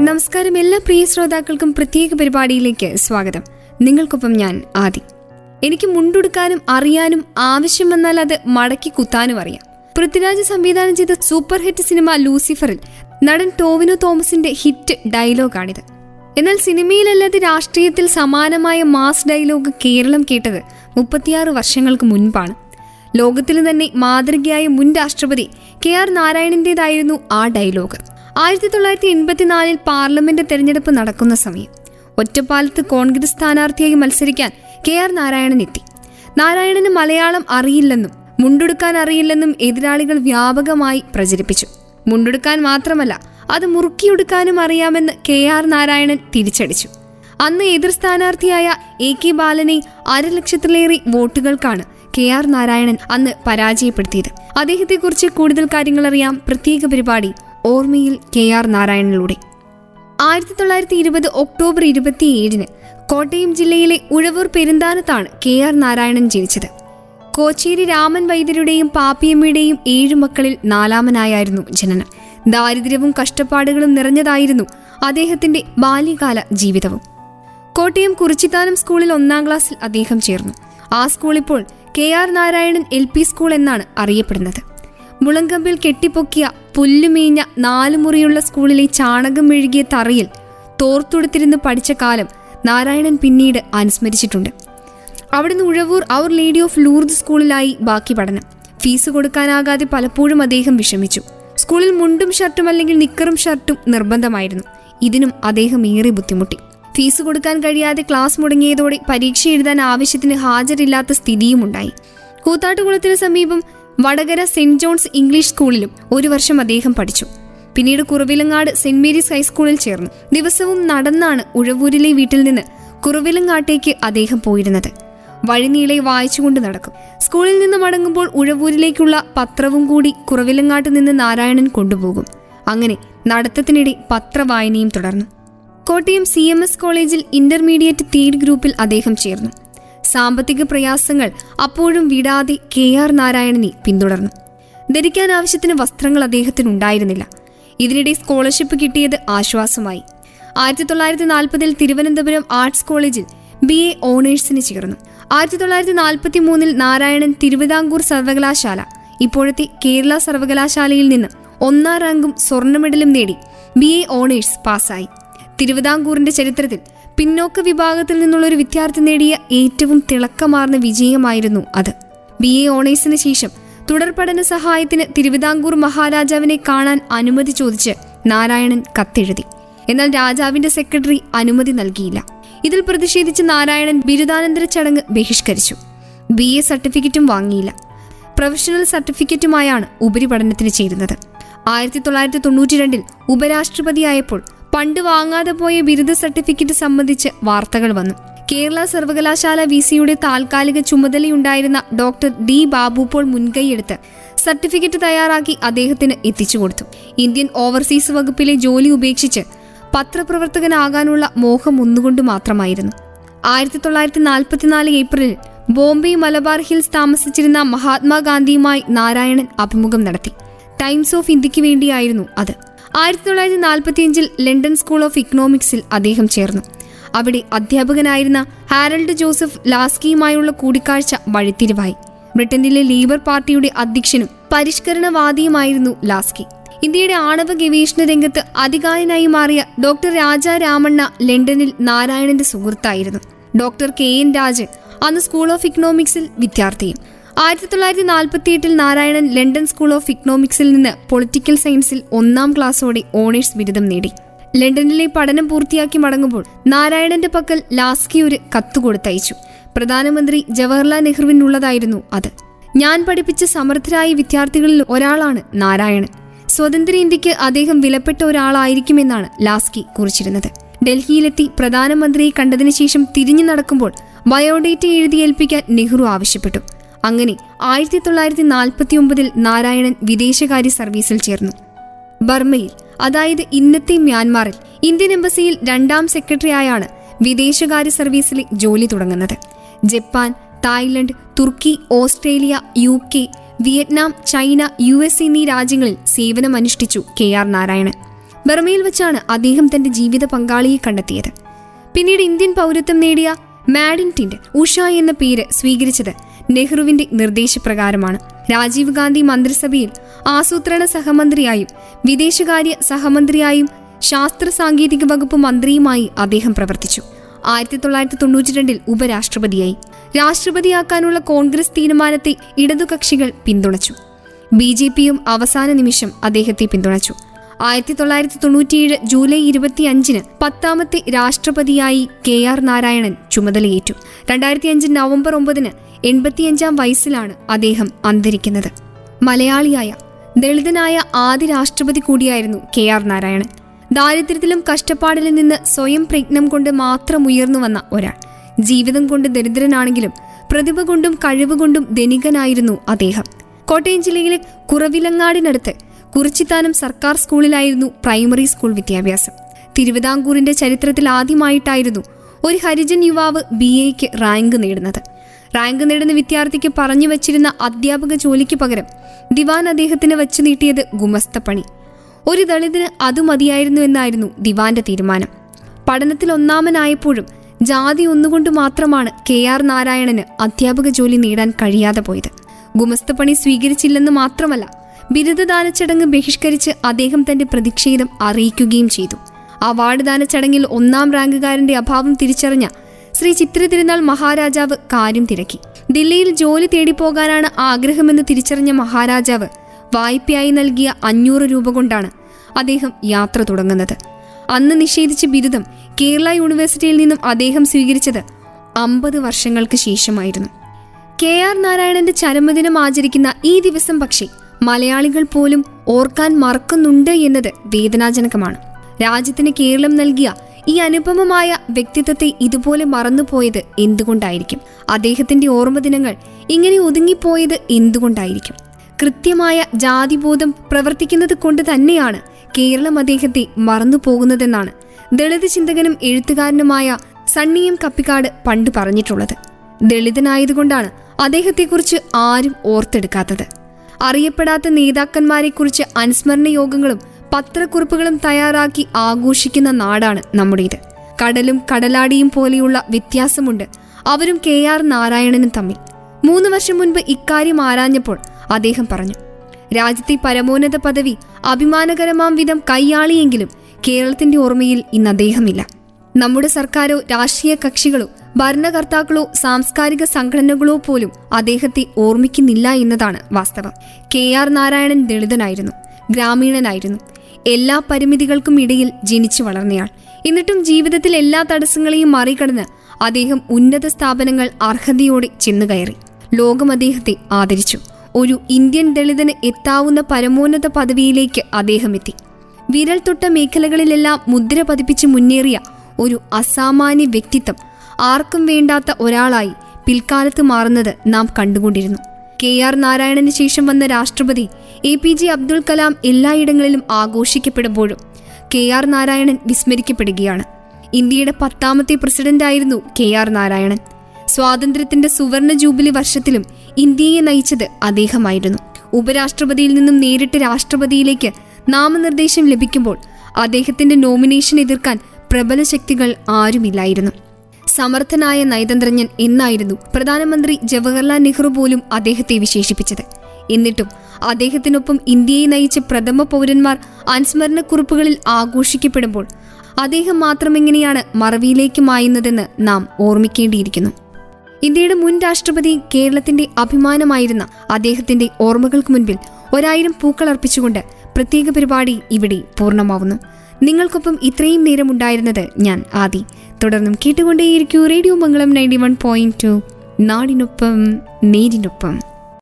നമസ്കാരം എല്ലാ പ്രിയ ശ്രോതാക്കൾക്കും പ്രത്യേക പരിപാടിയിലേക്ക് സ്വാഗതം. നിങ്ങൾക്കൊപ്പം ഞാൻ ആദി. എനിക്ക് മുണ്ടുടുക്കാനും അറിയാനും ആവശ്യം വന്നാൽ അത് മടക്കി കുത്താനും അറിയാം. പൃഥ്വിരാജ് സംവിധാനം ചെയ്ത സൂപ്പർ ഹിറ്റ് സിനിമ ലൂസിഫറിൽ നടൻ ടോവിനോ തോമസിന്റെ ഹിറ്റ് ഡയലോഗാണിത്. എന്നാൽ സിനിമയിലല്ലാതെ രാഷ്ട്രീയത്തിൽ സമാനമായ മാസ് ഡയലോഗ് കേരളം കേട്ടത് മുപ്പത്തിയാറ് വർഷങ്ങൾക്ക് മുൻപാണ്. ലോകത്തിൽ തന്നെ മാതൃകയായ മുൻ രാഷ്ട്രപതി കെ ആർ നാരായണന്റേതായിരുന്നു ആ ഡയലോഗ്. ആയിരത്തി തൊള്ളായിരത്തി എൺപത്തിനാലിൽ പാർലമെന്റ് തെരഞ്ഞെടുപ്പ് നടക്കുന്ന സമയം ഒറ്റപ്പാലത്ത് കോൺഗ്രസ് സ്ഥാനാർത്ഥിയായി മത്സരിക്കാൻ കെ ആർ നാരായണൻ എത്തി. നാരായണന് മലയാളം അറിയില്ലെന്നും മുണ്ടെടുക്കാൻ അറിയില്ലെന്നും എതിരാളികൾ വ്യാപകമായി പ്രചരിപ്പിച്ചു. മുണ്ടെടുക്കാൻ മാത്രമല്ല അത് മുറുക്കിയെടുക്കാനും അറിയാമെന്ന് കെ ആർ നാരായണൻ തിരിച്ചടിച്ചു. അന്ന് എതിർ സ്ഥാനാർത്ഥിയായ എ കെ ബാലനെ അരലക്ഷത്തിലേറെ വോട്ടുകൾക്കാണ് കെ ആർ നാരായണൻ അന്ന് പരാജയപ്പെടുത്തിയത്. അദ്ദേഹത്തെക്കുറിച്ച് കൂടുതൽ കാര്യങ്ങൾ അറിയാം പ്രത്യേക പരിപാടി ഓർമ്മയിൽ കെ ആർ നാരായണനിലൂടെ. ആയിരത്തി തൊള്ളായിരത്തി ഇരുപത് ഒക്ടോബർ ഇരുപത്തിയേഴിന് കോട്ടയം ജില്ലയിലെ ഉഴവൂർ പെരുന്താനത്താണ് കെ ആർ നാരായണൻ ജനിച്ചത്. കോച്ചേരി രാമൻ വൈദ്യരുടെയും പാപ്പിയമ്മയുടെയും ഏഴു മക്കളിൽ നാലാമനായായിരുന്നു ജനനം. ദാരിദ്ര്യവും കഷ്ടപ്പാടുകളും നിറഞ്ഞതായിരുന്നു അദ്ദേഹത്തിന്റെ ബാല്യകാല ജീവിതവും. കോട്ടയം കുറിച്ചിത്താനം സ്കൂളിൽ ഒന്നാം ക്ലാസ്സിൽ അദ്ദേഹം ചേർന്നു. ആ സ്കൂളിപ്പോൾ K R Narayanan L P school എന്നാണ് അറിയപ്പെടുന്നത്. മുളങ്കമ്പിൽ കെട്ടിപ്പൊക്കിയ പുല്ലുമേഞ്ഞ നാലുമുറിയുള്ള സ്കൂളിലെ ചാണകം മെഴുകിയ തറയിൽ തോർത്തുടുത്തിരുന്ന് പഠിച്ച കാലം നാരായണൻ പിന്നീട് അനുസ്മരിച്ചിട്ടുണ്ട്. അവിടുന്ന് Uzhavoor our lady of Lourdes സ്കൂളിലായി ബാക്കി പഠനം. ഫീസ് കൊടുക്കാനാകാതെ പലപ്പോഴും അദ്ദേഹം വിഷമിച്ചു. സ്കൂളിൽ മുണ്ടും ഷർട്ടും അല്ലെങ്കിൽ നിക്കറും ഷർട്ടും നിർബന്ധമായിരുന്നു. ഇതിനും അദ്ദേഹം ഏറെ ബുദ്ധിമുട്ടി. ഫീസ് കൊടുക്കാൻ കഴിയാതെ ക്ലാസ് മുടങ്ങിയതോടെ പരീക്ഷ എഴുതാൻ ആവശ്യത്തിന് ഹാജരില്ലാത്ത സ്ഥിതിയുമുണ്ടായി കൂത്താട്ടുകുളത്തിന് സമീപം വടകര സെന്റ് ജോൺസ് ഇംഗ്ലീഷ് സ്കൂളിലും ഒരു വർഷം അദ്ദേഹം പഠിച്ചു. പിന്നീട് കുറവിലങ്ങാട് സെന്റ് മേരീസ് ഹൈസ്കൂളിൽ ചേർന്നു. ദിവസവും നടന്നാണ് ഉഴവൂരിലെ വീട്ടിൽ നിന്ന് കുറവിലങ്ങാട്ടേക്ക് അദ്ദേഹം പോയിരുന്നത്. വഴിനീളെ വായിച്ചുകൊണ്ട് നടക്കും. സ്കൂളിൽ നിന്ന് മടങ്ങുമ്പോൾ ഉഴവൂരിലേക്കുള്ള പത്രവും കൂടി കുറവിലങ്ങാട്ട് നിന്ന് നാരായണൻ കൊണ്ടുപോകും. അങ്ങനെ നടത്തത്തിനിടെ പത്രവായനയും തുടർന്നു. കോട്ടയം സി എം എസ് കോളേജിൽ ഇന്റർമീഡിയറ്റ് തേർഡ് ഗ്രൂപ്പിൽ അദ്ദേഹം ചേർന്നു. സാമ്പത്തിക പ്രയാസങ്ങൾ അപ്പോഴും വിടാതെ കെ ആർ നാരായണനെ പിന്തുടർന്നു. ധരിക്കാൻ ആവശ്യത്തിന് വസ്ത്രങ്ങൾ അദ്ദേഹത്തിന് ഉണ്ടായിരുന്നില്ല ഇതിനിടെ സ്കോളർഷിപ്പ് കിട്ടിയത് ആശ്വാസമായി. ആയിരത്തി തൊള്ളായിരത്തി നാൽപ്പതിൽ തിരുവനന്തപുരം ആർട്സ് കോളേജിൽ ബി എ ഓണേഴ്സിന് ചേർന്നു. ആയിരത്തി തൊള്ളായിരത്തി നാൽപ്പത്തി മൂന്നിൽ നാരായണൻ തിരുവിതാംകൂർ സർവകലാശാല ഇപ്പോഴത്തെ കേരള സർവകലാശാലയിൽ നിന്ന് ഒന്നാം റാങ്കും സ്വർണ മെഡലും നേടി ബി എ ഓണേഴ്സ് പാസ്സായി. തിരുവിതാംകൂറിന്റെ ചരിത്രത്തിൽ പിന്നോക്ക വിഭാഗത്തിൽ നിന്നുള്ള ഒരു വിദ്യാർത്ഥി നേടിയ ഏറ്റവും തിളക്കമാർന്ന വിജയമായിരുന്നു അത്. ബി. എ. ഓണേഴ്സിന് ശേഷം തുടർ പഠന സഹായത്തിന് തിരുവിതാംകൂർ മഹാരാജാവിനെ കാണാൻ അനുമതി ചോദിച്ച് നാരായണൻ കത്തെഴുതി. എന്നാൽ രാജാവിന്റെ സെക്രട്ടറി അനുമതി നൽകിയില്ല. ഇതിൽ പ്രതിഷേധിച്ച് നാരായണൻ ബിരുദാനന്തര ചടങ്ങ് ബഹിഷ്കരിച്ചു. ബി. എ. സർട്ടിഫിക്കറ്റും വാങ്ങിയില്ല. പ്രൊഫഷണൽ സർട്ടിഫിക്കറ്റുമായാണ് ഉപരിപഠനത്തിന് ചേരുന്നത്. ആയിരത്തി തൊള്ളായിരത്തി തൊണ്ണൂറ്റി രണ്ടിൽ ഉപരാഷ്ട്രപതിയായപ്പോൾ പണ്ട് വാങ്ങാതെ പോയ ബിരുദ സർട്ടിഫിക്കറ്റ് സംബന്ധിച്ച് വാർത്തകൾ വന്നു. കേരള സർവകലാശാല വി സിയുടെ താൽക്കാലിക ചുമതലയുണ്ടായിരുന്ന ഡോക്ടർ ഡി ബാബു പോൾ മുൻകൈയെടുത്ത് സർട്ടിഫിക്കറ്റ് തയ്യാറാക്കി അദ്ദേഹത്തിന് എത്തിച്ചു കൊടുത്തു. ഇന്ത്യൻ ഓവർസീസ് വകുപ്പിലെ ജോലി ഉപേക്ഷിച്ച് പത്രപ്രവർത്തകനാകാനുള്ള മോഹം ഒന്നുകൊണ്ട് മാത്രമായിരുന്നു. ആയിരത്തി തൊള്ളായിരത്തി നാൽപ്പത്തിനാല് ഏപ്രിലിൽ ബോംബെ മലബാർ ഹിൽസ് താമസിച്ചിരുന്ന മഹാത്മാഗാന്ധിയുമായി നാരായണൻ അഭിമുഖം നടത്തി. ടൈംസ് ഓഫ് ഇന്ത്യയ്ക്ക് വേണ്ടിയായിരുന്നു അത്. ആയിരത്തി തൊള്ളായിരത്തി നാൽപ്പത്തിയഞ്ചിൽ ലണ്ടൻ സ്കൂൾ ഓഫ് ഇക്കണോമിക്സിൽ അദ്ദേഹം ചേർന്നു. അവിടെ അധ്യാപകനായിരുന്ന ഹാരൾഡ് ജോസഫ് ലാസ്കിയുമായുള്ള കൂടിക്കാഴ്ച വഴിത്തിരിവായി. ബ്രിട്ടനിലെ ലേബർ പാർട്ടിയുടെ അധ്യക്ഷനും പരിഷ്കരണവാദിയുമായിരുന്നു ലാസ്കി. ഇന്ത്യയുടെ ആണവ ഗവേഷണ രംഗത്ത് അധികാരനായി മാറിയ ഡോക്ടർ രാജ രാമണ്ണ ലണ്ടനിൽ നാരായണന്റെ സുഹൃത്തായിരുന്നു. ഡോക്ടർ കെ എൻ രാജ് അന്ന് സ്കൂൾ ഓഫ് ഇക്കണോമിക്സിൽ വിദ്യാർത്ഥിയും. ആയിരത്തി തൊള്ളായിരത്തി നാൽപ്പത്തി എട്ടിൽ നാരായണൻ ലണ്ടൻ സ്കൂൾ ഓഫ് ഇക്കണോമിക്സിൽ നിന്ന് പൊളിറ്റിക്കൽ സയൻസിൽ ഒന്നാം ക്ലാസ്സോടെ ഓണേഴ്സ് ബിരുദം നേടി. ലണ്ടനിലെ പഠനം പൂർത്തിയാക്കി മടങ്ങുമ്പോൾ നാരായണന്റെ പക്കൽ ലാസ്കി ഒരു കത്ത് കൊടുത്തയച്ചു. പ്രധാനമന്ത്രി ജവഹർലാൽ നെഹ്റുവിനുള്ളതായിരുന്നു അത്. ഞാൻ പഠിപ്പിച്ച സമർത്ഥരായ വിദ്യാർത്ഥികളിൽ ഒരാളാണ് നാരായണൻ. സ്വതന്ത്ര ഇന്ത്യയ്ക്ക് അദ്ദേഹം വിലപ്പെട്ട ഒരാളായിരിക്കുമെന്നാണ് ലാസ്കി കുറിച്ചിരുന്നത്. ഡൽഹിയിലെത്തി പ്രധാനമന്ത്രിയെ കണ്ടതിനു ശേഷം തിരിഞ്ഞു നടക്കുമ്പോൾ ബയോഡേറ്റ എഴുതി ഏൽപ്പിക്കാൻ നെഹ്റു ആവശ്യപ്പെട്ടു. അങ്ങനെ ആയിരത്തി തൊള്ളായിരത്തി നാൽപ്പത്തി ഒമ്പതിൽ നാരായണൻ വിദേശകാര്യ സർവീസിൽ ചേർന്നു. ബർമയിൽ അതായത് ഇന്നത്തെ മ്യാൻമാറിൽ ഇന്ത്യൻ എംബസിയിൽ രണ്ടാം സെക്രട്ടറിയായാണ് വിദേശകാര്യ സർവീസിലെ ജോലി തുടങ്ങുന്നത്. ജപ്പാൻ തായ്ലൻഡ് തുർക്കി Australia U K Vietnam China U S എന്നീ രാജ്യങ്ങളിൽ സേവനമനുഷ്ഠിച്ചു കെ ആർ നാരായണൻ. ബർമയിൽ വെച്ചാണ് അദ്ദേഹം തന്റെ ജീവിത പങ്കാളിയെ കണ്ടെത്തിയത്. പിന്നീട് ഇന്ത്യൻ പൗരത്വം നേടിയ മാഡിന്റിന്റെ ഉഷ എന്ന പേര് സ്വീകരിച്ചത് നെഹ്റുവിന്റെ നിർദ്ദേശപ്രകാരമാണ്. രാജീവ് ഗാന്ധി മന്ത്രിസഭയിൽ ആസൂത്രണ സഹമന്ത്രിയായും വിദേശകാര്യ സഹമന്ത്രിയായും ശാസ്ത്ര സാങ്കേതിക വകുപ്പ് മന്ത്രിയുമായി അദ്ദേഹം പ്രവർത്തിച്ചു. ആയിരത്തി തൊള്ളായിരത്തി തൊണ്ണൂറ്റി രണ്ടിൽ ഉപരാഷ്ട്രപതിയായി. രാഷ്ട്രപതിയാക്കാനുള്ള കോൺഗ്രസ് തീരുമാനത്തെ ഇടതുകക്ഷികൾ പിന്തുണച്ചു. ബി ജെ പിയും അവസാന നിമിഷം അദ്ദേഹത്തെ പിന്തുണച്ചു. ആയിരത്തി തൊള്ളായിരത്തി തൊണ്ണൂറ്റിയേഴ് ജൂലൈ ഇരുപത്തി അഞ്ചിന് പത്താമത്തെ രാഷ്ട്രപതിയായി കെ ആർ നാരായണൻ ചുമതലയേറ്റു. രണ്ടായിരത്തി അഞ്ച് നവംബർ ഒമ്പതിന് എൺപത്തിയഞ്ചാം വയസ്സിലാണ് അദ്ദേഹം അന്തരിക്കുന്നത്. മലയാളിയായ ദളിതനായ ആദ്യ രാഷ്ട്രപതി കൂടിയായിരുന്നു കെ ആർ നാരായണൻ. ദാരിദ്ര്യത്തിലും കഷ്ടപ്പാടിലും നിന്ന് സ്വയം പ്രയത്നം കൊണ്ട് മാത്രം ഉയർന്നു വന്ന ഒരാൾ. ജീവിതം കൊണ്ട് ദരിദ്രനാണെങ്കിലും പ്രതിഭ കൊണ്ടും കഴിവുകൊണ്ടും ധനികനായിരുന്നു അദ്ദേഹം. കോട്ടയം ജില്ലയിലെ കുറവിലങ്ങാടിനടുത്ത് കുറിച്ചിത്താനം സർക്കാർ സ്കൂളിലായിരുന്നു പ്രൈമറി സ്കൂൾ വിദ്യാഭ്യാസം. തിരുവിതാംകൂറിന്റെ ചരിത്രത്തിൽ ആദ്യമായിട്ടായിരുന്നു ഒരു ഹരിജൻ യുവാവ് ബി എക്ക് റാങ്ക് നേടുന്നത്. റാങ്ക് നേടുന്ന വിദ്യാർത്ഥിക്ക് പറഞ്ഞു വച്ചിരുന്ന അധ്യാപക ജോലിക്ക് പകരം ദിവാൻ അദ്ദേഹത്തിന് വച്ചു നീട്ടിയത് ഗുമസ്തപ്പണി ഒരു ദളിതിന് അത് മതിയായിരുന്നു എന്നായിരുന്നു ദിവാന്റെ തീരുമാനം. പഠനത്തിൽ ഒന്നാമനായപ്പോഴും ജാതി ഒന്നുകൊണ്ട് മാത്രമാണ് കെ ആർ നാരായണന് അധ്യാപക ജോലി നേടാൻ കഴിയാതെ പോയത്. ഗുമസ്തപ്പണി സ്വീകരിച്ചില്ലെന്ന് മാത്രമല്ല ബിരുദദാന ചടങ്ങ് ബഹിഷ്കരിച്ച് അദ്ദേഹം തന്റെ പ്രതിഷേധം അറിയിക്കുകയും ചെയ്തു. അവാർഡ് ദാന ചടങ്ങിൽ ഒന്നാം റാങ്കുകാരന്റെ അഭാവം തിരിച്ചറിഞ്ഞ ശ്രീ ചിത്ര തിരുനാൾ മഹാരാജാവ് കാര്യം തിരക്കി. ദില്ലിയിൽ ജോലി തേടിപ്പോകാനാണ് ആഗ്രഹമെന്ന് തിരിച്ചറിഞ്ഞ മഹാരാജാവ് വായ്പയായി നൽകിയ അഞ്ഞൂറ് രൂപ കൊണ്ടാണ് അദ്ദേഹം യാത്ര തുടങ്ങുന്നത്. അന്ന് നിഷേധിച്ച ബിരുദം കേരള യൂണിവേഴ്സിറ്റിയിൽ നിന്നും അദ്ദേഹം സ്വീകരിച്ചത് അമ്പത് വർഷങ്ങൾക്ക് ശേഷമായിരുന്നു. കെ ആർ നാരായണന്റെ ചരമദിനം ആചരിക്കുന്ന ഈ ദിവസം പക്ഷേ മലയാളികൾ പോലും ഓർക്കാൻ മറക്കുന്നുണ്ട് എന്നത് വേദനാജനകമാണ്. രാജ്യത്തിന് കേരളം നൽകിയ ഈ അനുപമമായ വ്യക്തിത്വത്തെ ഇതുപോലെ മറന്നുപോയത് എന്തുകൊണ്ടായിരിക്കും? അദ്ദേഹത്തിന്റെ ഓർമ്മ ദിനങ്ങൾ ഇങ്ങനെ ഒതുങ്ങിപ്പോയത് എന്തുകൊണ്ടായിരിക്കും? കൃത്യമായ ജാതിബോധം പ്രവർത്തിക്കുന്നത് കൊണ്ട് തന്നെയാണ് കേരളം അദ്ദേഹത്തെ മറന്നുപോകുന്നതെന്നാണ് ദളിത് ചിന്തകനും എഴുത്തുകാരനുമായ സണ്ണിയം കപ്പിക്കാട് പണ്ട് പറഞ്ഞിട്ടുള്ളത്. ദളിതനായതുകൊണ്ടാണ് അദ്ദേഹത്തെക്കുറിച്ച് ആരും ഓർത്തെടുക്കാത്തത്. അറിയപ്പെടാത്ത നേതാക്കന്മാരെക്കുറിച്ച് അനുസ്മരണ യോഗങ്ങളും പത്രക്കുറിപ്പുകളും തയ്യാറാക്കി ആഘോഷിക്കുന്ന നാടാണ് നമ്മുടേത്. കടലും കടലാടിയും പോലെയുള്ള വ്യത്യാസമുണ്ട്. അവരും കെ ആർ നാരായണനും തമ്മിൽ. മൂന്ന് വർഷം മുൻപ് ഇക്കാര്യം ആരാഞ്ഞപ്പോൾ അദ്ദേഹം പറഞ്ഞു രാജ്യത്തെ പരമോന്നത പദവി അഭിമാനകരമാം വിധം കൈയാളിയെങ്കിലും കേരളത്തിന്റെ ഓർമ്മയിൽ ഇന്ന് അദ്ദേഹമില്ല. നമ്മുടെ സർക്കാരോ രാഷ്ട്രീയ കക്ഷികളോ ഭരണകർത്താക്കളോ സാംസ്കാരിക സംഘടനകളോ പോലും അദ്ദേഹത്തെ ഓർമ്മിക്കുന്നില്ല എന്നതാണ് വാസ്തവം. കെ ആർ നാരായണൻ ദളിതനായിരുന്നു ഗ്രാമീണനായിരുന്നു. എല്ലാ പരിമിതികൾക്കും ഇടയിൽ ജനിച്ചു വളർന്നയാൾ. എന്നിട്ടും ജീവിതത്തിൽ എല്ലാ തടസ്സങ്ങളെയും മറികടന്ന് അദ്ദേഹം ഉന്നത സ്ഥാപനങ്ങൾ അർഹതയോടെ ചെന്നു കയറി. ലോകം അദ്ദേഹത്തെ ആദരിച്ചു. ഒരു ഇന്ത്യൻ ദളിതന് എത്താവുന്ന പരമോന്നത പദവിയിലേക്ക് അദ്ദേഹം എത്തി. വിരൽ തൊട്ട മേഖലകളിലെല്ലാം മുദ്ര പതിപ്പിച്ച് മുന്നേറിയ ഒരു അസാമാന്യ വ്യക്തിത്വം ആർക്കും വേണ്ടാത്ത ഒരാളായി പിൽക്കാലത്ത് മാറുന്നത് നാം കണ്ടുകൊണ്ടിരുന്നു. കെ ആർ നാരായണന് ശേഷം വന്ന രാഷ്ട്രപതി A P J Abdul Kalam എല്ലായിടങ്ങളിലും ആഘോഷിക്കപ്പെടുമ്പോഴും കെ ആർ നാരായണൻ വിസ്മരിക്കപ്പെടുകയാണ്. ഇന്ത്യയുടെ പത്താമത്തെ പ്രസിഡന്റായിരുന്നു കെ ആർ നാരായണൻ. സ്വാതന്ത്ര്യത്തിന്റെ സുവർണ ജൂബിലി വർഷത്തിലും ഇന്ത്യയെ നയിച്ചത് അദ്ദേഹമായിരുന്നു. ഉപരാഷ്ട്രപതിയിൽ നിന്നും നേരിട്ട് രാഷ്ട്രപതിയിലേക്ക് നാമനിർദ്ദേശം ലഭിക്കുമ്പോൾ അദ്ദേഹത്തിന്റെ നോമിനേഷൻ എതിർക്കാൻ പ്രബല ശക്തികൾ ആരുമില്ലായിരുന്നു. സമർത്ഥനായ നയതന്ത്രജ്ഞൻ എന്നായിരുന്നു പ്രധാനമന്ത്രി ജവഹർലാൽ നെഹ്റു പോലും അദ്ദേഹത്തെ വിശേഷിപ്പിച്ചത്. എന്നിട്ടും അദ്ദേഹത്തിനൊപ്പം ഇന്ത്യയെ നയിച്ച പ്രഥമ പൗരന്മാർ അനുസ്മരണക്കുറിപ്പുകളിൽ ആഘോഷിക്കപ്പെടുമ്പോൾ അദ്ദേഹം മാത്രമെങ്ങനെയാണ് മറവിയിലേക്ക് മായുന്നതെന്ന് നാം ഓർമ്മിക്കേണ്ടിയിരിക്കുന്നു. ഇന്ത്യയുടെ മുൻ രാഷ്ട്രപതി കേരളത്തിന്റെ അഭിമാനമായിരുന്ന അദ്ദേഹത്തിന്റെ ഓർമ്മകൾക്ക് മുൻപിൽ ഒരായിരം പൂക്കൾ അർപ്പിച്ചുകൊണ്ട് പ്രത്യേക പരിപാടി ഇവിടെ പൂർണമാവുന്നു. നിങ്ങൾക്കൊപ്പം ഇത്രയും നേരം ഉണ്ടായിരുന്നത് ഞാൻ ആദി. തുടർന്നും കേട്ടുകൊണ്ടേയിരിക്കൂ radio Mangalam ninety one point two നാടിനൊപ്പം നേരിനൊപ്പം.